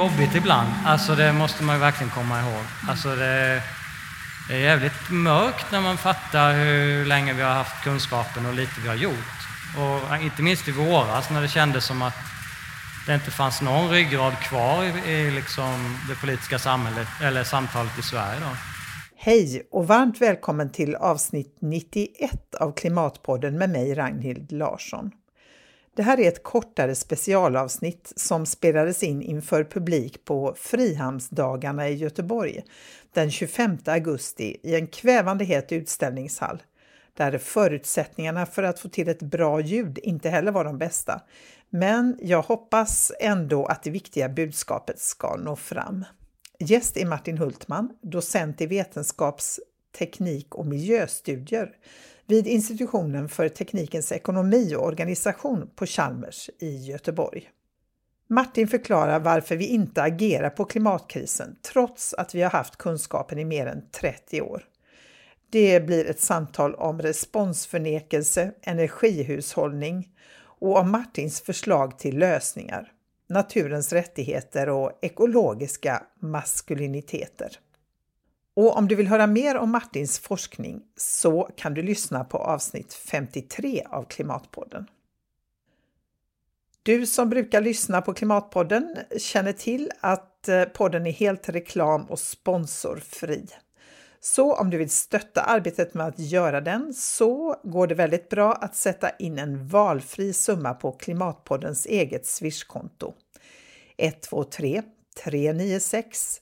Jobbigt ibland, alltså det måste man verkligen komma ihåg. Alltså det, det är jävligt mörkt när man fattar hur länge vi har haft kunskapen och lite vi har gjort. Och inte minst i våras när det kändes som att det inte fanns någon ryggrad kvar i, i liksom det politiska samhället, eller samtalet i Sverige. Då. Hej och varmt välkommen till avsnitt 91 av Klimatpodden med mig Ragnhild Larsson. Det här är ett kortare specialavsnitt som spelades in inför publik på Frihamnsdagarna i Göteborg den 25 augusti i en kvävande het utställningshall där förutsättningarna för att få till ett bra ljud inte heller var de bästa. Men jag hoppas ändå att det viktiga budskapet ska nå fram. Gäst är Martin Hultman, docent i vetenskaps-, teknik och miljöstudier vid institutionen för teknikens ekonomi och organisation på Chalmers i Göteborg. Martin förklarar varför vi inte agerar på klimatkrisen trots att vi har haft kunskapen i mer än 30 år. Det blir ett samtal om responsförnekelse, energihushållning och om Martins förslag till lösningar, naturens rättigheter och ekologiska maskuliniteter. Och om du vill höra mer om Martins forskning så kan du lyssna på avsnitt 53 av Klimatpodden. Du som brukar lyssna på Klimatpodden känner till att eh, podden är helt reklam och sponsorfri. Så om du vill stötta arbetet med att göra den så går det väldigt bra att sätta in en valfri summa på Klimatpoddens eget swishkonto. 123 396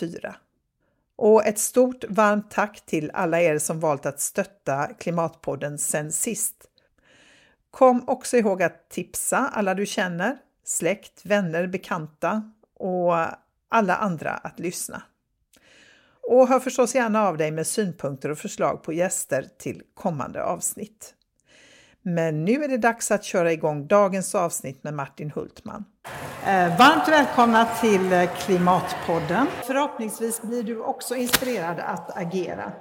4. Och ett stort varmt tack till alla er som valt att stötta Klimatpodden sen sist. Kom också ihåg att tipsa alla du känner, släkt, vänner, bekanta och alla andra att lyssna. Och hör förstås gärna av dig med synpunkter och förslag på gäster till kommande avsnitt. Men nu är det dags att köra igång dagens avsnitt med Martin Hultman. Eh, varmt välkomna till eh, Klimatpodden. Förhoppningsvis blir du också inspirerad att agera.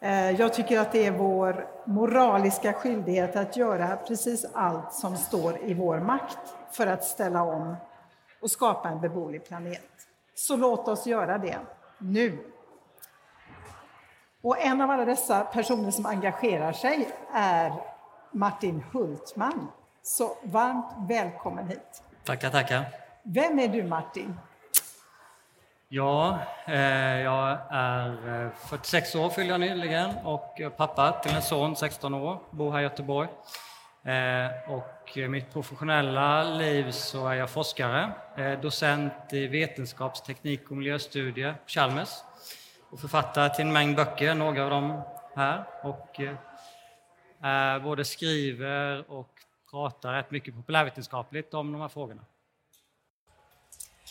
Eh, jag tycker att det är vår moraliska skyldighet att göra precis allt som står i vår makt för att ställa om och skapa en beboelig planet. Så låt oss göra det nu. Och en av alla dessa personer som engagerar sig är Martin Hultman. Så varmt välkommen hit. Tackar, tackar. Vem är du Martin? Ja, eh, jag är 46 eh, år fyller jag nyligen och pappa till en son 16 år, bor här i Göteborg. Eh, och mitt professionella liv så är jag forskare, eh, docent i vetenskapsteknik och miljöstudier på Chalmers och författare till en mängd böcker, några av dem här. Och eh, både skriver och pratar rätt mycket populärvetenskapligt om de här frågorna.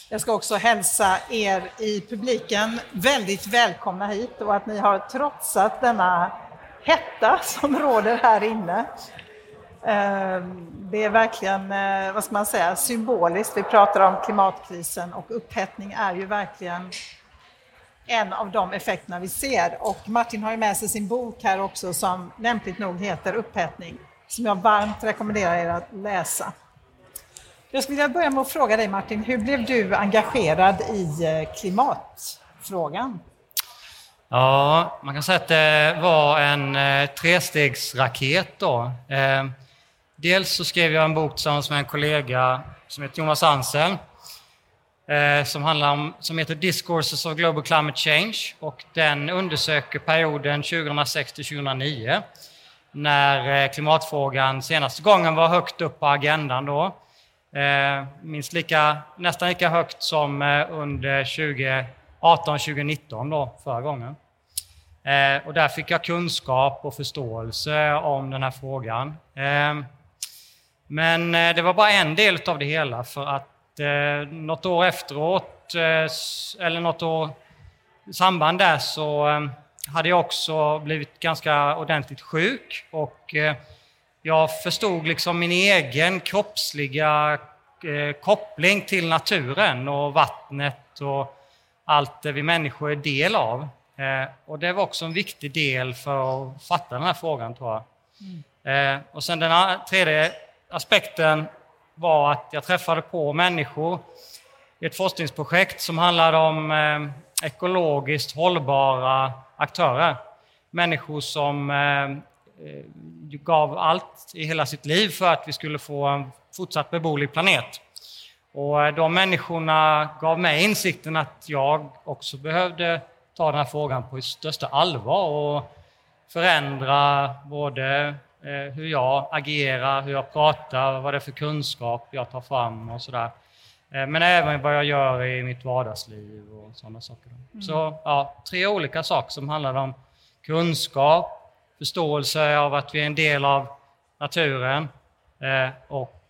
Jag ska också hälsa er i publiken väldigt välkomna hit och att ni har trotsat denna hetta som råder här inne. Ehm, det är verkligen, eh, vad ska man säga, symboliskt. Vi pratar om klimatkrisen och upphettning är ju verkligen en av de effekterna vi ser. Och Martin har ju med sig sin bok här också som lämpligt nog heter Upphettning, som jag varmt rekommenderar er att läsa. Jag skulle vilja börja med att fråga dig Martin, hur blev du engagerad i eh, klimatfrågan? Ja, man kan säga att det var en eh, trestegsraket då. Eh, dels så skrev jag en bok tillsammans med en kollega som heter Jonas Ansel Eh, som, handlar om, som heter Discourses of Global Climate Change och den undersöker perioden 2006 till 2009 när eh, klimatfrågan senaste gången var högt upp på agendan då. Eh, minst lika, nästan lika högt som under 2018-2019 då, förra gången. Och där fick jag kunskap och förståelse om den här frågan. Men det var bara en del av det hela för att något år efteråt, eller något år i samband där så hade jag också blivit ganska ordentligt sjuk och jag förstod liksom min egen kroppsliga eh, koppling till naturen och vattnet och allt det vi människor är del av. Eh, och det var också en viktig del för att fatta den här frågan tror jag. Mm. Eh, och sen den tredje aspekten var att jag träffade på människor i ett forskningsprojekt som handlade om eh, ekologiskt hållbara aktörer. Människor som eh, eh, gav allt i hela sitt liv för att vi skulle få en fortsatt beboelig planet. Och eh, de människorna gav mig insikten att jag också behövde ta den här frågan på största allvar och förändra både hur jag agerar, hur jag pratar, vad det är för kunskap jag tar fram och sådär. Eh, men även vad jag gör i mitt vardagsliv och sådana saker. Mm. Så ja, tre olika saker som handlar om kunskap, förståelse av att vi är en del av naturen eh, och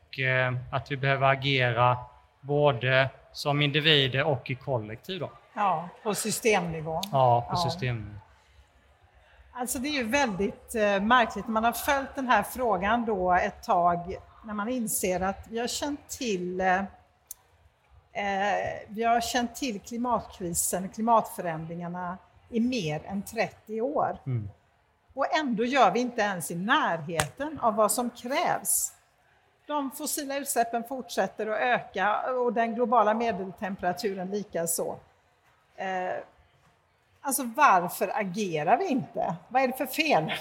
att vi behöver agera både som individer och i kollektiv. Då. Ja, på systemnivå. Ja, på ja. systemnivå. Alltså det är ju väldigt eh, märkligt, man har följt den här frågan då ett tag när man inser att vi har känt till eh, eh vi har känt till klimatkrisen, klimatförändringarna i mer än 30 år. Mm. Och ändå gör vi inte ens i närheten av vad som krävs. De fossila utsläppen fortsätter att öka och den globala medeltemperaturen likaså. Eh, alltså varför agerar vi inte? Vad är det för fel?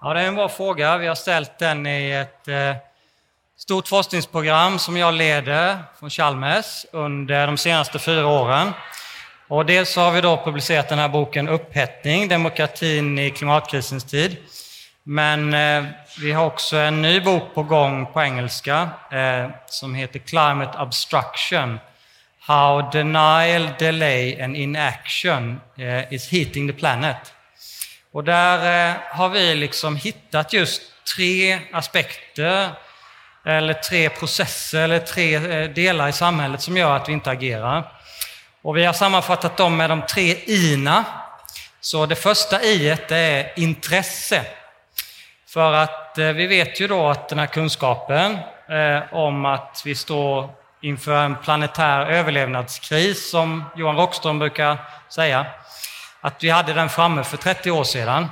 Ja, det är en bra fråga. Vi har ställt den i ett eh, stort forskningsprogram som jag leder från Chalmers under de senaste fyra åren. Och dels har vi då publicerat den här boken Upphettning, demokratin i klimatkrisens tid. Men eh, vi har också en ny bok på gång på engelska eh, som heter Climate Obstruction How denial, delay and inaction uh, is heating the planet. Och där uh, har vi liksom hittat just tre aspekter eller tre processer eller tre eh, delar i samhället som gör att vi inte agerar. Och vi har sammanfattat dem med de tre ina. Så det första i är intresse. För att vi vet ju då att den här kunskapen om att vi står inför en planetär överlevnadskris, som Johan Rockström brukar säga, att vi hade den framme för 30 år sedan.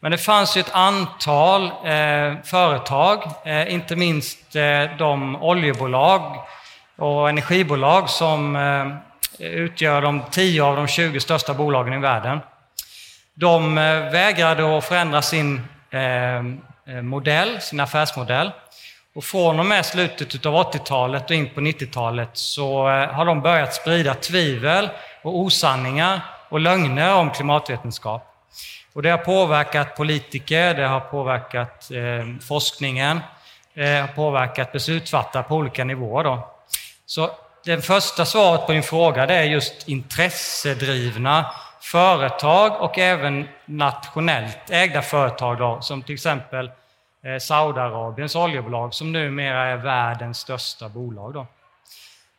Men det fanns ju ett antal eh, företag, eh, inte minst eh, de oljebolag och energibolag som eh, utgör de 10 av de 20 största bolagen i världen. De eh, vägrade att förändra sin eh, eh modell, sin affärsmodell. Och från och med slutet av 80-talet och in på 90-talet så eh, har de börjat sprida tvivel och osanningar och lögner om klimatvetenskap. Och det har påverkat politiker, det har påverkat eh, forskningen, det har påverkat beslutsfattare på olika nivåer. Då. Så det första svaret på din fråga det är just intressedrivna företag och även nationellt ägda företag då, som till exempel Eh, Saudiarabiens oljebolag som numera är världens största bolag. Då.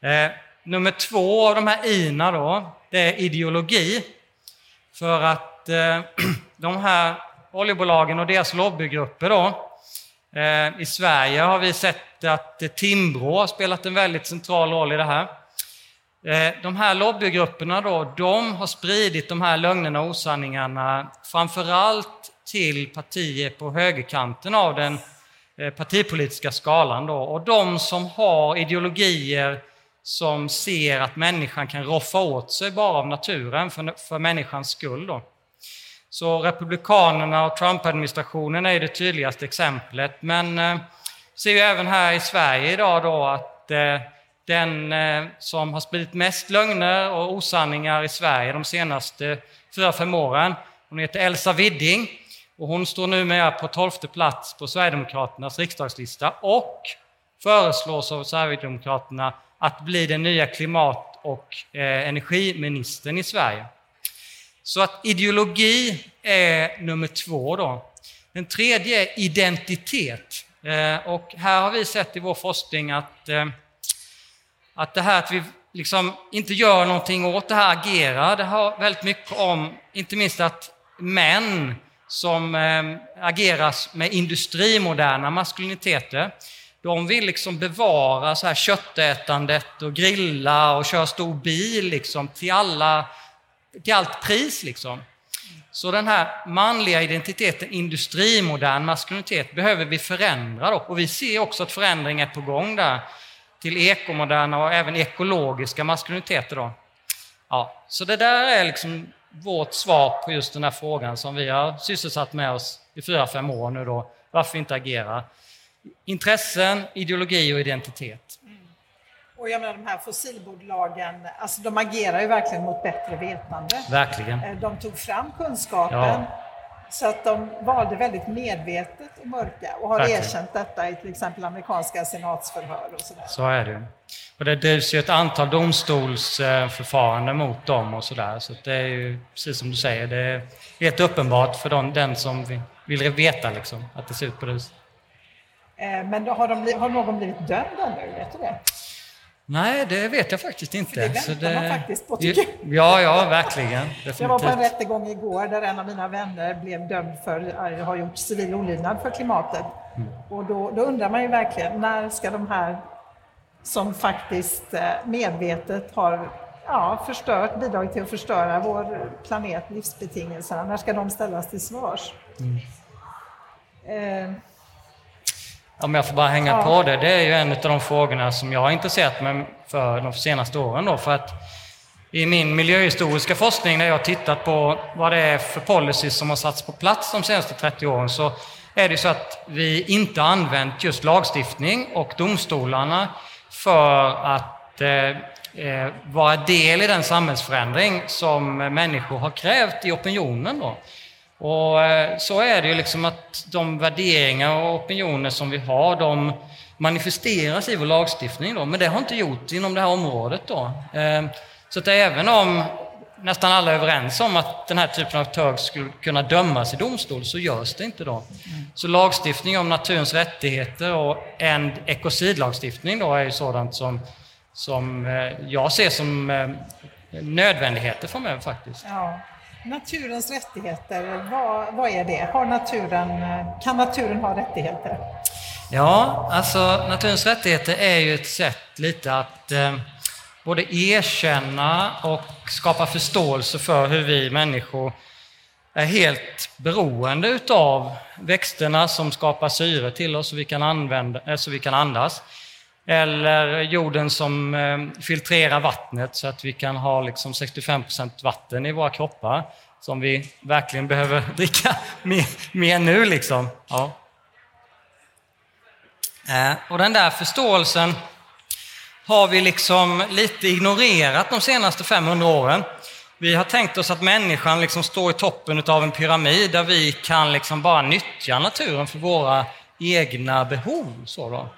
Eh, nummer två av de här ina då, det är ideologi. För att eh, de här oljebolagen och deras lobbygrupper då, eh, i Sverige har vi sett att Timbro har spelat en väldigt central roll i det här. Eh, de här lobbygrupperna då, de har spridit de här lögnerna och osanningarna framförallt till partier på högerkanten av den eh, partipolitiska skalan. Då. Och de som har ideologier som ser att människan kan roffa åt sig bara av naturen för, för människans skull. Då. Så Republikanerna och Trump-administrationen är det tydligaste exemplet. Men eh, ser ju även här i Sverige idag då att eh, den eh, som har spridit mest lögner och osanningar i Sverige de senaste fyra, fem åren, hon heter Elsa Widding och hon står numera på tolfte plats på Sverigedemokraternas riksdagslista och föreslås av Sverigedemokraterna att bli den nya klimat och eh, energiministern i Sverige. Så att ideologi är nummer två. Då. Den tredje är identitet. Eh, och här har vi sett i vår forskning att, eh, att det här att vi liksom inte gör någonting åt det här, agerar, det har väldigt mycket om, inte minst att män som eh, ageras med industrimoderna maskuliniteter. De vill liksom bevara så här köttätandet och grilla och köra stor bil liksom till, alla, till allt pris. Liksom. Så den här manliga identiteten, industrimodern maskulinitet, behöver vi förändra. Då. Och vi ser också att förändring är på gång där. till ekomoderna och även ekologiska maskuliniteter. Då. Ja, så det där är liksom vårt svar på just den här frågan som vi har sysselsatt med oss i fyra, fem år nu då. Varför inte agera? Intressen, ideologi och identitet. Mm. Och jag menar de här fossilbolagen, alltså de agerar ju verkligen mot bättre vetande. Verkligen. Eh, de tog fram kunskapen. Ja. Så att de valde väldigt medvetet att mörka och har Verkligen. erkänt detta i till exempel amerikanska senatsförhör och sådär. Så är det. Och det drivs ju ett antal domstolsförfaranden mot dem och sådär. Så det är ju precis som du säger, det är helt uppenbart för den som vill veta liksom, att det ser ut på det viset. Eh, men har, de, har någon blivit dömd ännu? Vet du det? Nej, det vet jag faktiskt inte. För det väntar det... man faktiskt på, tycker jag. Ja, ja, verkligen. Definitivt. Jag var på en rättegång igår där en av mina vänner blev dömd för att ha gjort civil olydnad för klimatet. Mm. Och då, då, undrar man ju verkligen, när ska de här som faktiskt eh, medvetet har ja, förstört, bidragit till att förstöra vår planet, livsbetingelserna, när ska de ställas till svars? Mm. Eh, om jag får bara hänga ja. på det, det är ju en av de frågorna som jag har intresserat mig för de senaste åren. Då, för att I min miljöhistoriska forskning, när jag har tittat på vad det är för policies som har satts på plats de senaste 30 åren, så är det så att vi inte har använt just lagstiftning och domstolarna för att eh, eh, vara del i den samhällsförändring som människor har krävt i opinionen. Då. Och eh, så är det ju liksom att de värderingar och opinioner som vi har, de manifesteras i vår lagstiftning då, men det har inte gjort inom det här området då. Eh, så att även om nästan alla är överens om att den här typen av aktörer skulle kunna dömas i domstol så görs det inte då. Så lagstiftning om naturens rättigheter och en ekocidlagstiftning då är ju sådant som, som eh, jag ser som nödvändigheter framöver faktiskt. Ja. Naturens rättigheter, vad, vad är det? Har naturen, kan naturen ha rättigheter? Ja, alltså naturens rättigheter är ju ett sätt lite att eh, både erkänna och skapa förståelse för hur vi människor är helt beroende utav växterna som skapar syre till oss så vi kan, använda, eh, så vi kan andas. Eller jorden som eh, filtrerar vattnet så att vi kan ha liksom 65% vatten i våra kroppar som vi verkligen behöver dricka mer, mer nu. Liksom. Ja. Eh, och den där förståelsen har vi liksom lite ignorerat de senaste 500 åren. Vi har tänkt oss att människan liksom står i toppen av en pyramid där vi kan liksom bara nyttja naturen för våra egna behov. Så då.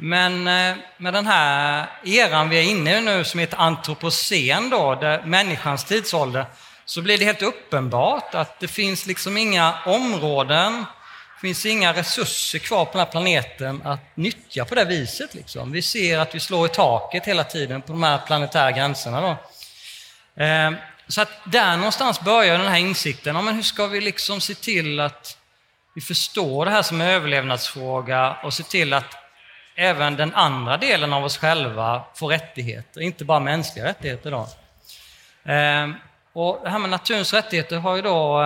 Men eh, med den här eran vi är inne i nu som heter antropocen, då, där människans tidsålder, så blir det helt uppenbart att det finns liksom inga områden, det finns inga resurser kvar på den här planeten att nyttja på det viset. Liksom. Vi ser att vi slår i taket hela tiden på de här planetära gränserna. Då. Eh, så att där någonstans börjar den här insikten, ja, men hur ska vi liksom se till att vi förstår det här som en överlevnadsfråga och se till att även den andra delen av oss själva får rättigheter, inte bara mänskliga rättigheter. Då. Ehm, och det här med naturens rättigheter har ju då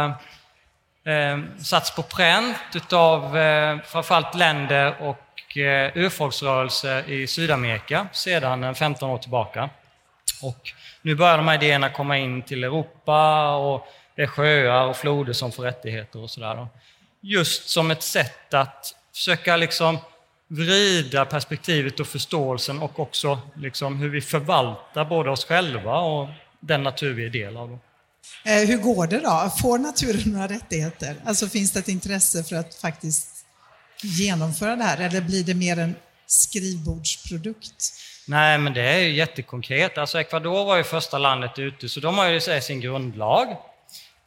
eh, satts på pränt utav eh, framförallt länder och eh, urfolksrörelser i Sydamerika sedan eh, 15 år tillbaka. Och nu börjar de här idéerna komma in till Europa och det är sjöar och floder som får rättigheter och sådär. Just som ett sätt att försöka liksom vrida perspektivet och förståelsen och också liksom hur vi förvaltar både oss själva och den natur vi är del av. Eh, hur går det då? Får naturen några rättigheter? Alltså finns det ett intresse för att faktiskt genomföra det här eller blir det mer en skrivbordsprodukt? Nej, men det är ju jättekonkret. Alltså Ecuador var ju första landet ute, så de har ju sin grundlag.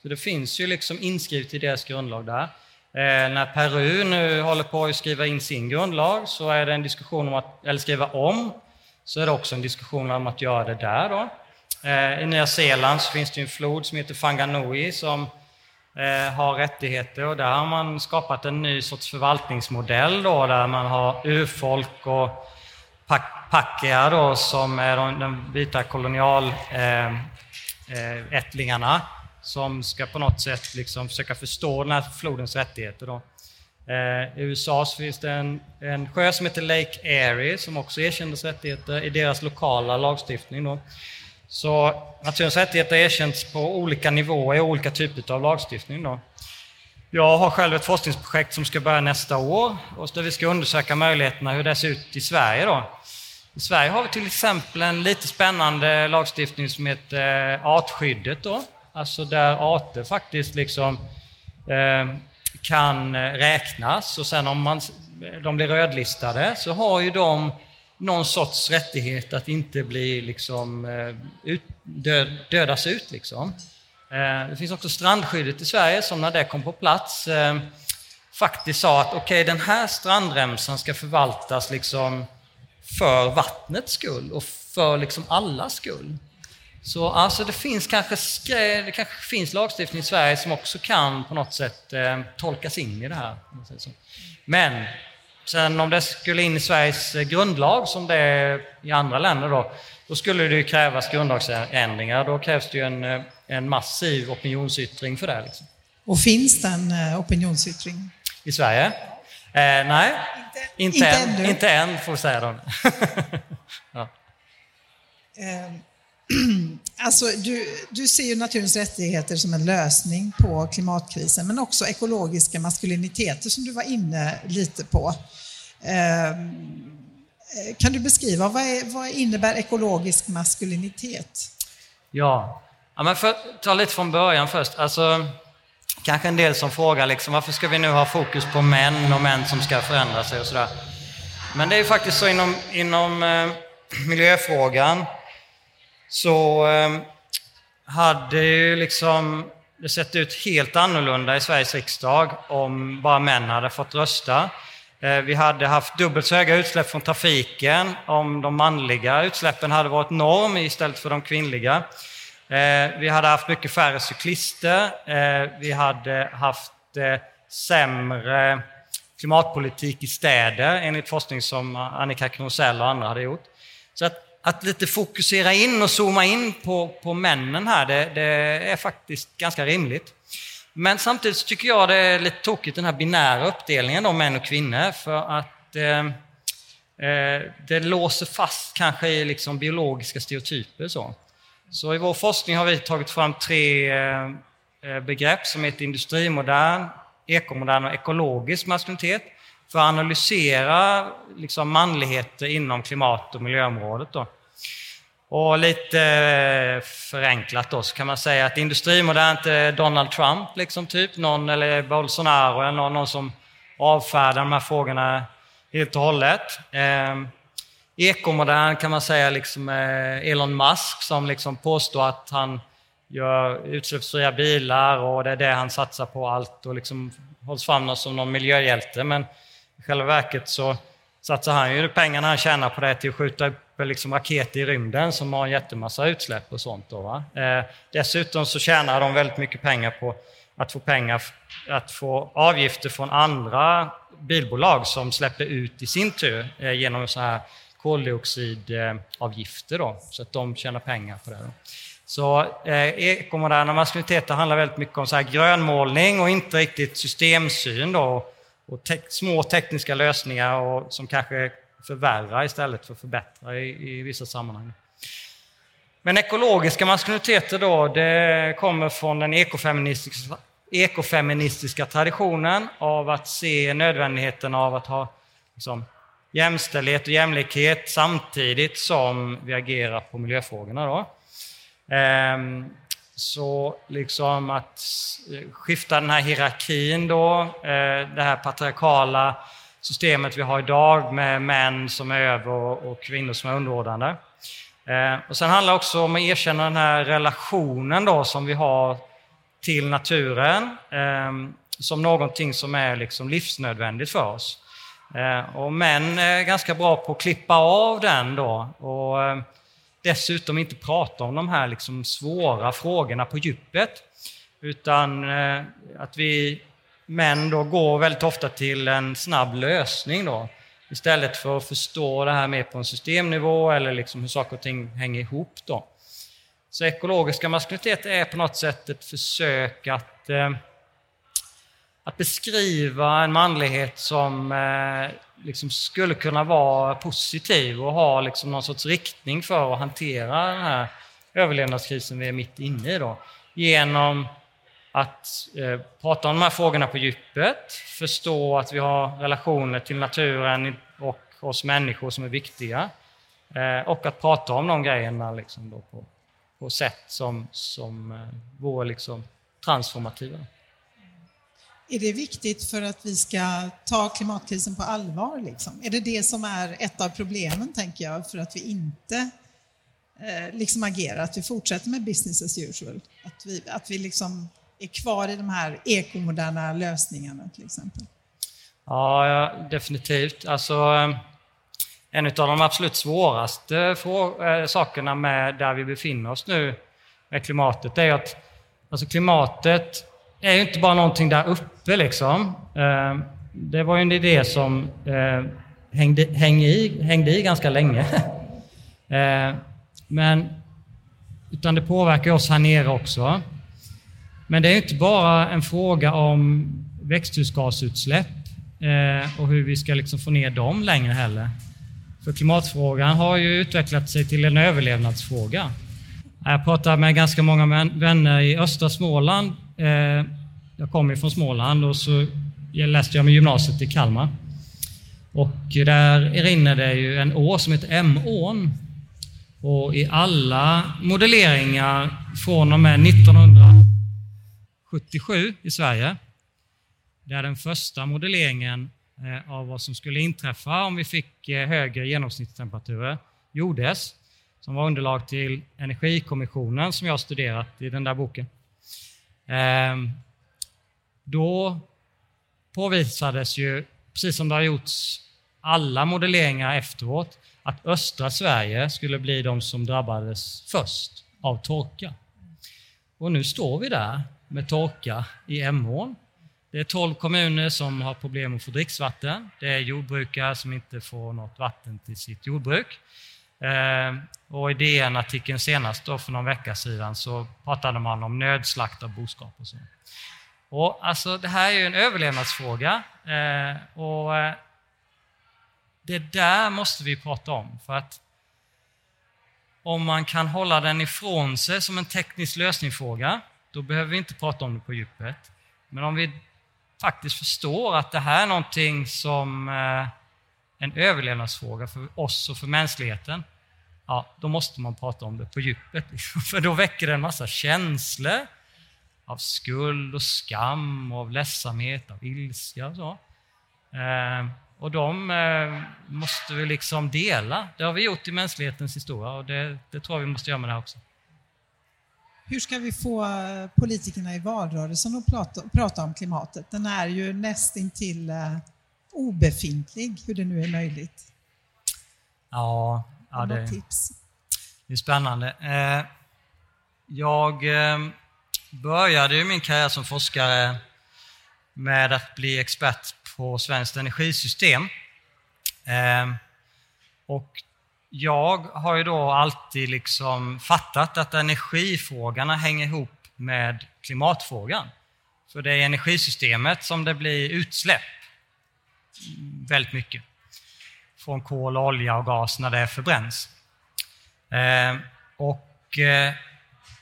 Så det finns ju liksom inskrivet i deras grundlag där. Eh, när Peru nu håller på att skriva in sin grundlag så är det en diskussion om att, eller skriva om, så är det också en diskussion om att göra det där. Då. Eh, I Nya Zeeland så finns det en flod som heter Fanganui som eh, har rättigheter och där har man skapat en ny sorts förvaltningsmodell då, där man har urfolk och Pakia då, som är de, de vita kolonialättlingarna. Eh, som ska på något sätt liksom försöka förstå den här flodens rättigheter. Då. Eh, I USA så finns det en, en sjö som heter Lake Erie som också erkändes rättigheter i deras lokala lagstiftning. Då. Så naturens rättigheter erkänns på olika nivåer i olika typer av lagstiftning. Då. Jag har själv ett forskningsprojekt som ska börja nästa år och där vi ska undersöka möjligheterna hur det ser ut i Sverige. Då. I Sverige har vi till exempel en lite spännande lagstiftning som heter eh, artskyddet. Då. Alltså där arter faktiskt liksom eh, kan räknas och sen om man, de blir rödlistade så har ju de någon sorts rättighet att inte bli liksom, eh, ut, död, dödas ut. Liksom. Eh, det finns också strandskyddet i Sverige som när det kom på plats eh, faktiskt sa att okej, okay, den här strandremsan ska förvaltas liksom för vattnets skull och för liksom allas skull. Så alltså det finns kanske, det kanske finns lagstiftning i Sverige som också kan på något sätt eh, tolkas in i det här. Men sen om det skulle in i Sveriges grundlag som det är i andra länder då, då skulle det ju krävas grundlagsändringar. Då krävs det ju en, eh, en massiv opinionsyttring för det. Liksom. Och finns det en eh, opinionsyttring? I Sverige? Eh, nej, inte, inte, inte än. Ännu. Inte än, får vi säga då. ja. eh, Alltså, du, du ser ju naturens rättigheter som en lösning på klimatkrisen, men också ekologiska maskuliniteter som du var inne lite på. Ehm, eh, kan du beskriva, vad, är, vad innebär ekologisk maskulinitet? Ja, ja men för att ta lite från början först. Alltså, kanske en del som frågar liksom, varför ska vi nu ha fokus på män och män som ska förändra sig och sådär. Men det är ju faktiskt så inom, inom eh, miljöfrågan så ehm, hade ju liksom det sett ut helt annorlunda i Sveriges riksdag om bara män hade fått rösta. Eh, vi hade haft dubbelt så höga utsläpp från trafiken om de manliga utsläppen hade varit norm istället för de kvinnliga. Eh, vi hade haft mycket färre cyklister. Eh, vi hade haft sämre klimatpolitik i städer enligt forskning som Annika Kronsell och andra hade gjort. Så att att lite fokusera in och zooma in på, på männen här, det, det är faktiskt ganska rimligt. Men samtidigt tycker jag det är lite tokigt den här binära uppdelningen av män och kvinnor för att eh, eh, det låser fast kanske i liksom biologiska stereotyper. Så. så i vår forskning har vi tagit fram tre eh, eh begrepp som heter industrimodern, ekomodern och ekologisk maskulinitet för att analysera liksom, manligheter inom klimat och miljöområdet. Då. Och lite eh, förenklat då så kan man säga att industrimodernt är Donald Trump, liksom typ, någon, eller Bolsonaro, eller någon, någon som avfärdar de här frågorna helt och hållet. Eh, ekomodern kan man säga liksom eh, Elon Musk som liksom påstår att han gör utsläppsfria bilar och det är det han satsar på allt och liksom hålls fram som någon miljöhjälte. Men i själva verket så satsar han ju pengarna han tjänar på det till att skjuta upp eh, liksom raketer i rymden som har en jättemassa utsläpp och sånt. Då, eh, dessutom så tjänar de väldigt mycket pengar på att få pengar, att få avgifter från andra bilbolag som släpper ut i sin tur eh, genom så här koldioxidavgifter då, så att de tjänar pengar på det. Då. Så eh, ekomoderna maskuliniteter handlar väldigt mycket om så här grönmålning och inte riktigt systemsyn då, och te små tekniska lösningar och, som kanske förvärrar istället för att förbättra i, i vissa sammanhang. Men ekologiska maskuliniteter då, det kommer från den ekofeministiska, ekofeministiska traditionen av att se nödvändigheten av att ha liksom, jämställdhet och jämlikhet samtidigt som vi agerar på miljöfrågorna. Då. Ehm, så liksom att eh, skifta den här hierarkin då, eh, det här patriarkala systemet vi har idag med män som är över och kvinnor som är underordnade. Eh, och sen handlar det också om att erkänna den här relationen då som vi har till naturen ehm, som någonting som är liksom livsnödvändigt för oss. Och män är ganska bra på att klippa av den då och dessutom inte prata om de här liksom svåra frågorna på djupet. Utan eh, att vi män då går väldigt ofta till en snabb lösning då. Istället för att förstå det här mer på en systemnivå eller liksom hur saker och ting hänger ihop. Då. Så ekologiska maskuliniteter är på något sätt ett försök att, eh, att beskriva en manlighet som eh, liksom skulle kunna vara positiv och ha liksom någon sorts riktning för att hantera den här överlevnadskrisen vi är mitt inne i. Då. Genom att eh, prata om de här frågorna på djupet, förstå att vi har relationer till naturen och oss människor som är viktiga. Eh, och att prata om de grejerna liksom då på, på sätt som, som eh, vore liksom transformativa. Är det viktigt för att vi ska ta klimatkrisen på allvar? Liksom? Är det det som är ett av problemen, tänker jag, för att vi inte eh, liksom agerar, att vi fortsätter med business as usual? Att vi, att vi liksom är kvar i de här ekomoderna lösningarna, till exempel? Ja, ja definitivt. Alltså, eh, en av de absolut svåraste eh, sakerna med där vi befinner oss nu med klimatet är att alltså klimatet är ju inte bara någonting där uppe liksom. Ehm, det var ju en idé som eh, hängde, hängde, i, hängde i ganska länge. Ehm, men, utan det påverkar oss här nere också. Men det är inte bara en fråga om växthusgasutsläpp eh, och hur vi ska liksom få ner dem längre heller. För klimatfrågan har ju utvecklat sig till en överlevnadsfråga. Jag pratar med ganska många vänner i östra Småland. Eh, jag kommer från Småland och så läste jag med gymnasiet i Kalmar. Och där rinner det ju en å som heter Emån. Och i alla modelleringar från och med 1977 i Sverige, det är den första modelleringen eh, av vad som skulle inträffa om vi fick eh, högre genomsnittstemperaturer gjordes, som var underlag till Energikommissionen som jag studerat i den där boken. Ehm, då påvisades ju, precis som det har gjorts alla modelleringar efteråt, att östra Sverige skulle bli de som drabbades först av torka. Och nu står vi där med torka i Emån det är 12 kommuner som har problem att få dricksvatten. Det är jordbrukare som inte får något vatten till sitt jordbruk. Eh, och i DN-artikeln senast då för någon vecka sedan så pratade man om nödslakt av boskap och så. Och alltså, det här är ju en överlevnadsfråga eh, och eh, det där måste vi prata om för att om man kan hålla den ifrån sig som en teknisk lösningsfråga, då behöver vi inte prata om det på djupet. Men om vi faktiskt förstår att det här är någonting som en överlevnadsfråga för oss och för mänskligheten, ja, då måste man prata om det på djupet. För då väcker det en massa känslor av skuld och skam, och av ledsamhet, av ilska och så. Eh, och de eh, måste vi liksom dela. Det har vi gjort i mänsklighetens historia och det, det tror jag vi måste göra med det här också. Hur ska vi få eh, politikerna i valrörelsen att prata, prata om klimatet? Den är ju nästintill uh, obefintlig, hur det nu är möjligt. Ja, ja det, tips? det är spännande. Eh, jag började min karriär som forskare med att bli expert på svenskt energisystem. Och jag har ju då alltid liksom fattat att energifrågorna hänger ihop med klimatfrågan. För det är energisystemet som det blir utsläpp väldigt mycket från kol, olja och gas när det förbränns. Eh, och eh,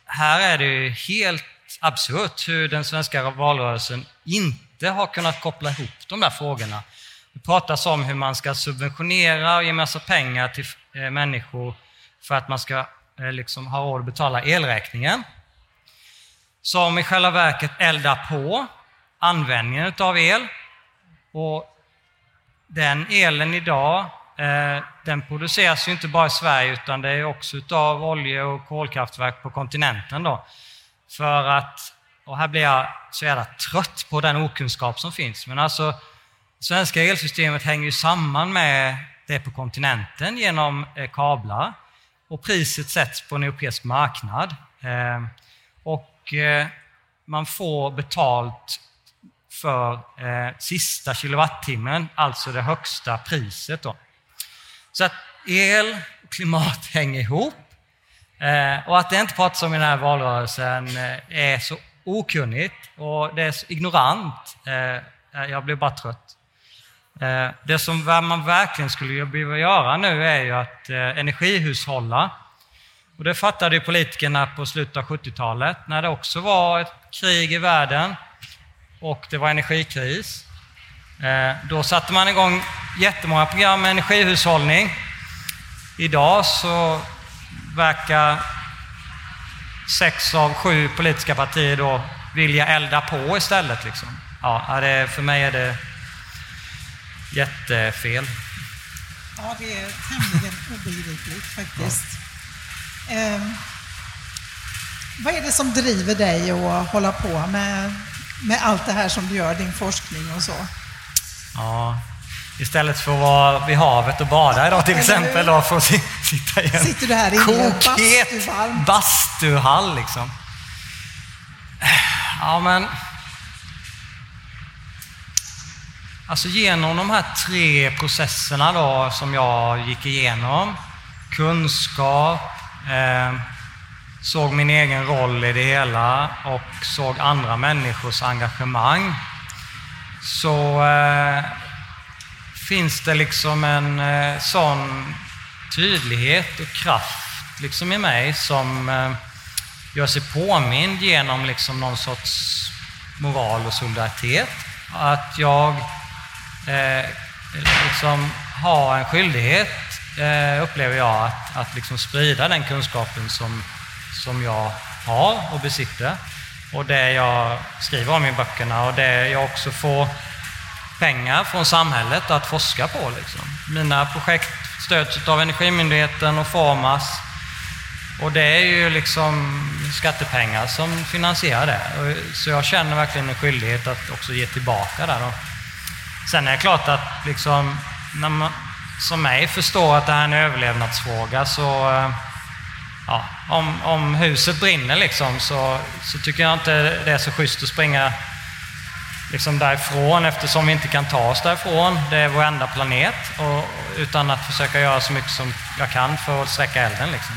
här är det ju helt absurt hur den svenska valrörelsen inte har kunnat koppla ihop de där frågorna det pratas om hur man ska subventionera och ge massa pengar till eh, människor för att man ska liksom ha råd att betala elräkningen. Som i själva verket eldar på användningen av el. Och den elen idag, eh, den produceras ju inte bara i Sverige utan det är också utav olje och kolkraftverk på kontinenten. Då. För att, och här blir jag så jävla trött på den okunskap som finns, men alltså svenska elsystemet hänger ju samman med det på kontinenten genom eh, kablar och priset sätts på en europeisk marknad. Eh, och man får betalt för eh, sista kilowattimmen, alltså det högsta priset. Då. Så att el och klimat hänger ihop. Eh, och att det inte pratas om i den här valrörelsen eh, är så okunnigt och det är ignorant. Jag blir bara trött. Det som man verkligen skulle behöva göra nu är ju att energihushålla. Och det fattade politikerna på slutet av 70-talet när det också var ett krig i världen och det var energikris. Då satte man igång jättemånga program med energihushållning. Idag så verkar sex av sju politiska partier då vilja elda på istället. Liksom. Ja, det, för mig är det jättefel. Ja, det är tämligen obegripligt faktiskt. Ja. Eh, vad är det som driver dig att hålla på med, med allt det här som du gör, din forskning och så? Ja, Istället för att vara vid havet och bada idag till exempel. Då, att sitta i en Sitter du här inne koket bastuhall liksom. Ja, men... Alltså genom de här tre processerna då som jag gick igenom. Kunskap, eh, såg min egen roll i det hela och såg andra människors engagemang. Så eh, finns det liksom en eh, sån tydlighet och kraft liksom i mig som eh, gör sig påmind genom liksom någon sorts moral och solidaritet. Att jag eh, liksom har en skyldighet, eh, upplever jag, att, att liksom sprida den kunskapen som, som jag har och besitter. Och det jag skriver om i böckerna och det jag också får pengar från samhället att forska på. Liksom. Mina projekt stöds av Energimyndigheten och Formas. Och det är ju liksom skattepengar som finansierar det. Så jag känner verkligen en skyldighet att också ge tillbaka där. Då. Sen är det klart att liksom, när man som mig förstår att det här är en överlevnadsfråga så eh, ja, om, om huset brinner liksom så, så tycker jag inte det är så schysst att springa liksom därifrån eftersom vi inte kan ta oss därifrån. Det är vår enda planet. Och, utan att försöka göra så mycket som jag kan för att släcka elden. Liksom.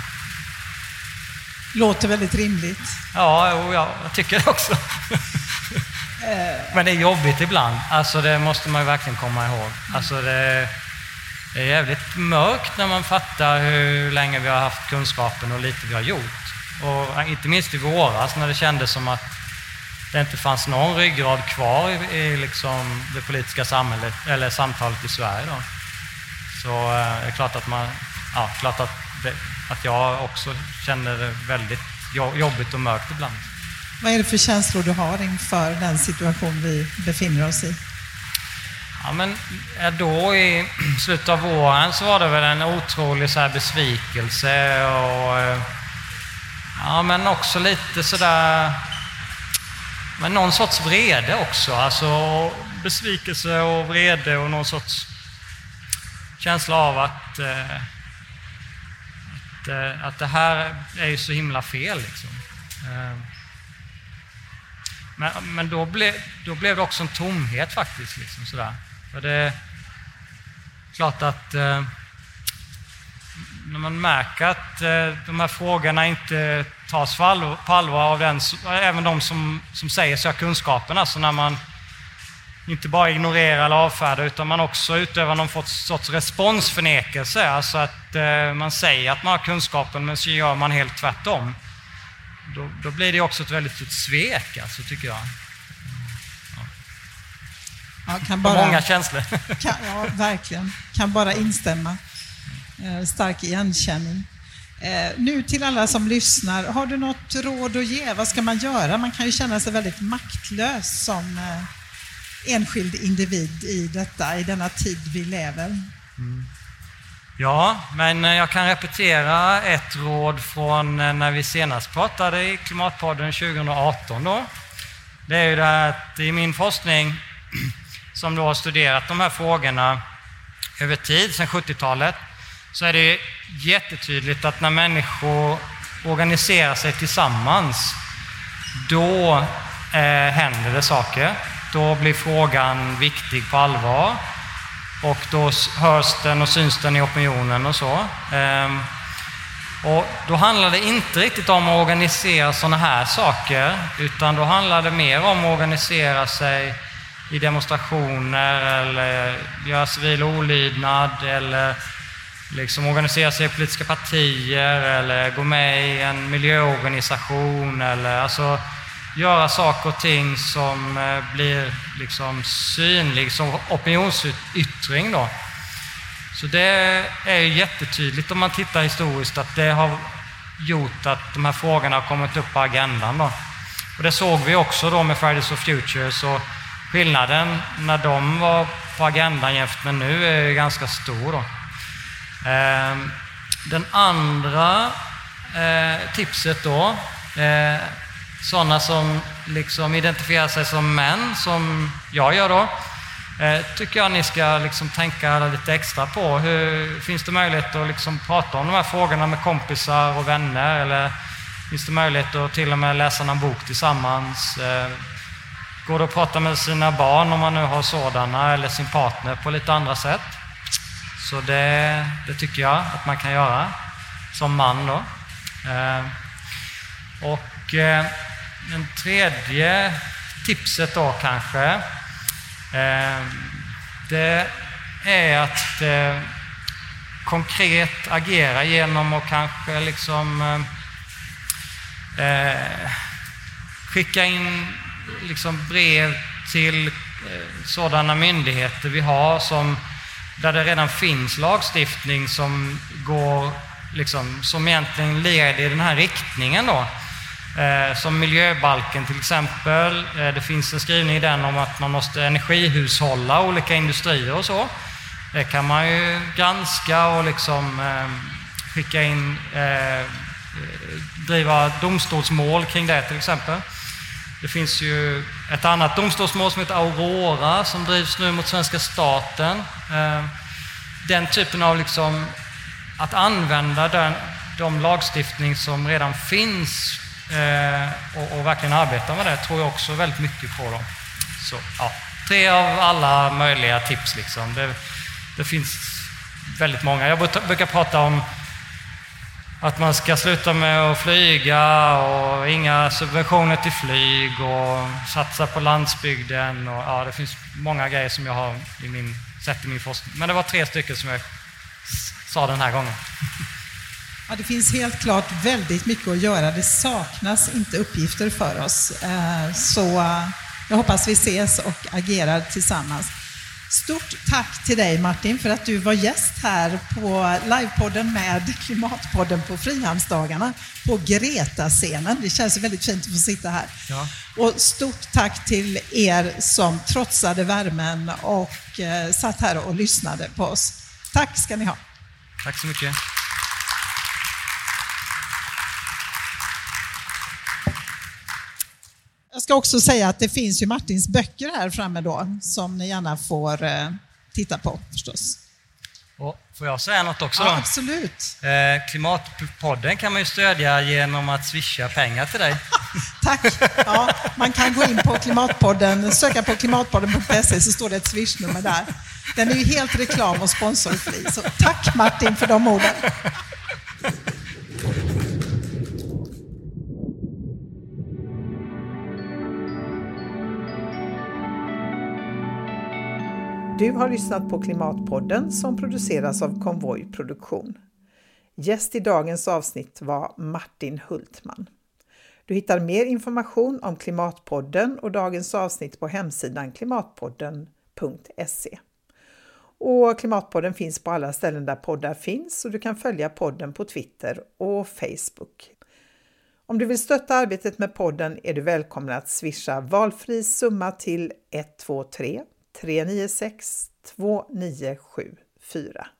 Låter väldigt rimligt. Ja, ja jag tycker det också. Men det är jobbigt ibland. Alltså det måste man verkligen komma ihåg. Alltså det, det är jävligt mörkt när man fattar hur länge vi har haft kunskapen och lite vi har gjort. Och inte minst i våras när det kändes som att det inte fanns någon ryggrad kvar i, i liksom det politiska samhället, eller samtalet i Sverige. Då. Så eh, det är klart att, man, ja, klart att, det, att jag också känner det väldigt jobbigt och mörkt ibland. Vad är det för känslor du har inför den situation vi befinner oss i? Ja, men eh, då i slutet av våren så var det väl en otrolig så här besvikelse och eh, ja, men också lite sådär men någon sorts vrede också, alltså besvikelse och vrede och någon sorts känsla av att, eh, att, att det här är ju så himla fel. Liksom. Men, men då, ble, då blev det också en tomhet faktiskt. Liksom, sådär. För det är klart att eh, när man märker att eh, de här frågorna inte tas på allvar, på allvar av den, även de som, som säger sig ha kunskapen. Alltså när man inte bara ignorerar eller avfärdar utan man också utövar någon sorts responsförnekelse. Alltså att eh, man säger att man har kunskapen men så gör man helt tvärtom. Då, då blir det också ett väldigt ett svek, alltså, tycker jag. Ja. Kan bara, många känslor. Kan, ja, verkligen. Kan bara instämma. Eh, stark igenkänning. Eh, nu till alla som lyssnar, har du något råd att ge? Vad ska man göra? Man kan ju känna sig väldigt maktlös som eh, enskild individ i detta, i denna tid vi lever. Mm. Ja, men jag kan repetera ett råd från när vi senast pratade i Klimatpodden 2018. Då. Det är ju det att i min forskning, som då har studerat de här frågorna över tid, sedan 70-talet, så är det jättetydligt att när människor organiserar sig tillsammans, då eh, händer det saker. Då blir frågan viktig på allvar och då hörs den och syns den i opinionen och så. Ehm, Och då handlar det inte riktigt om att organisera sådana här saker, utan då handlar det mer om att organisera sig i demonstrationer eller göra civil olydnad eller liksom organisera sig i politiska partier eller gå med i en miljöorganisation eller alltså göra saker och ting som eh, blir liksom synlig som opinionsyttring. Då. Så det är jättetydligt om man tittar historiskt att det har gjort att de här frågorna har kommit upp på agendan. Då. Och det såg vi också då med Fridays for Future. Så skillnaden när de var på agendan jämfört med nu är ganska stor. Då. Ehm, den andra eh, tipset då, eh, sådana som liksom identifierar sig som män, som jag gör då, eh, tycker jag ni ska liksom tänka lite extra på. Hur, finns det möjlighet att liksom prata om de här frågorna med kompisar och vänner? Eller finns det möjlighet att till och med läsa någon bok tillsammans? Går det att prata med sina barn om man nu har sådana, eller sin partner på lite andra sätt? Så det, det tycker jag att man kan göra som man. Då. Eh, och eh, den tredje tipset då kanske, eh, det är att eh, konkret agera genom att kanske liksom eh, eh skicka in liksom brev till eh, sådana myndigheter vi har som där det redan finns lagstiftning som går, liksom, som egentligen leder i den här riktningen då. Eh, som miljöbalken till exempel. Eh, det finns en skrivning i den om att man måste energihushålla olika industrier och så. Det kan man ju granska och liksom eh, skicka in, eh, eh, driva domstolsmål kring det till exempel. Det finns ju ett annat domstolsmål som heter Aurora som drivs nu mot svenska staten. Eh, den typen av liksom, att använda den, de lagstiftning som redan finns eh, och, och, verkligen arbeta med det tror jag också väldigt mycket på. Dem. Så, ja, tre av alla möjliga tips. Liksom. Det, det finns väldigt många. Jag brukar prata om att man ska sluta med att flyga och inga subventioner till flyg och satsa på landsbygden. Och, ja, det finns många grejer som jag har i min, sett i min forskning. Men det var tre stycken som jag sa den här gången. Ja, det finns helt klart väldigt mycket att göra. Det saknas inte uppgifter för oss. Eh, så eh, jag hoppas vi ses och agerar tillsammans. Stort tack till dig Martin för att du var gäst här på livepodden med Klimatpodden på Frihamnsdagarna på Greta-scenen. Det känns väldigt fint att få sitta här. Ja. Och stort tack till er som trotsade värmen och eh, satt här och lyssnade på oss. Tack ska ni ha. Tack så mycket. Jag ska också säga att det finns ju Martins böcker här framme då, som ni gärna får eh, titta på förstås. Och får jag säga något också? Ja, absolut. Eh, Klimatpodden kan man ju stödja genom att swisha pengar till dig. Tack! Ja, man kan gå in på Klimatpodden, söka på klimatpodden.se så står det ett swishnummer där. Den är ju helt reklam och sponsorfri, så tack Martin för de orden. Du har lyssnat på Klimatpodden som produceras av Konvoj Produktion. Gäst i dagens avsnitt var Martin Hultman. Du hittar mer information om Klimatpodden och dagens avsnitt på hemsidan klimatpodden.se. Och Klimatpodden finns på alla ställen där poddar finns och du kan följa podden på Twitter och Facebook. Om du vill stötta arbetet med podden är du välkommen att swisha valfri summa till 123 396 2974.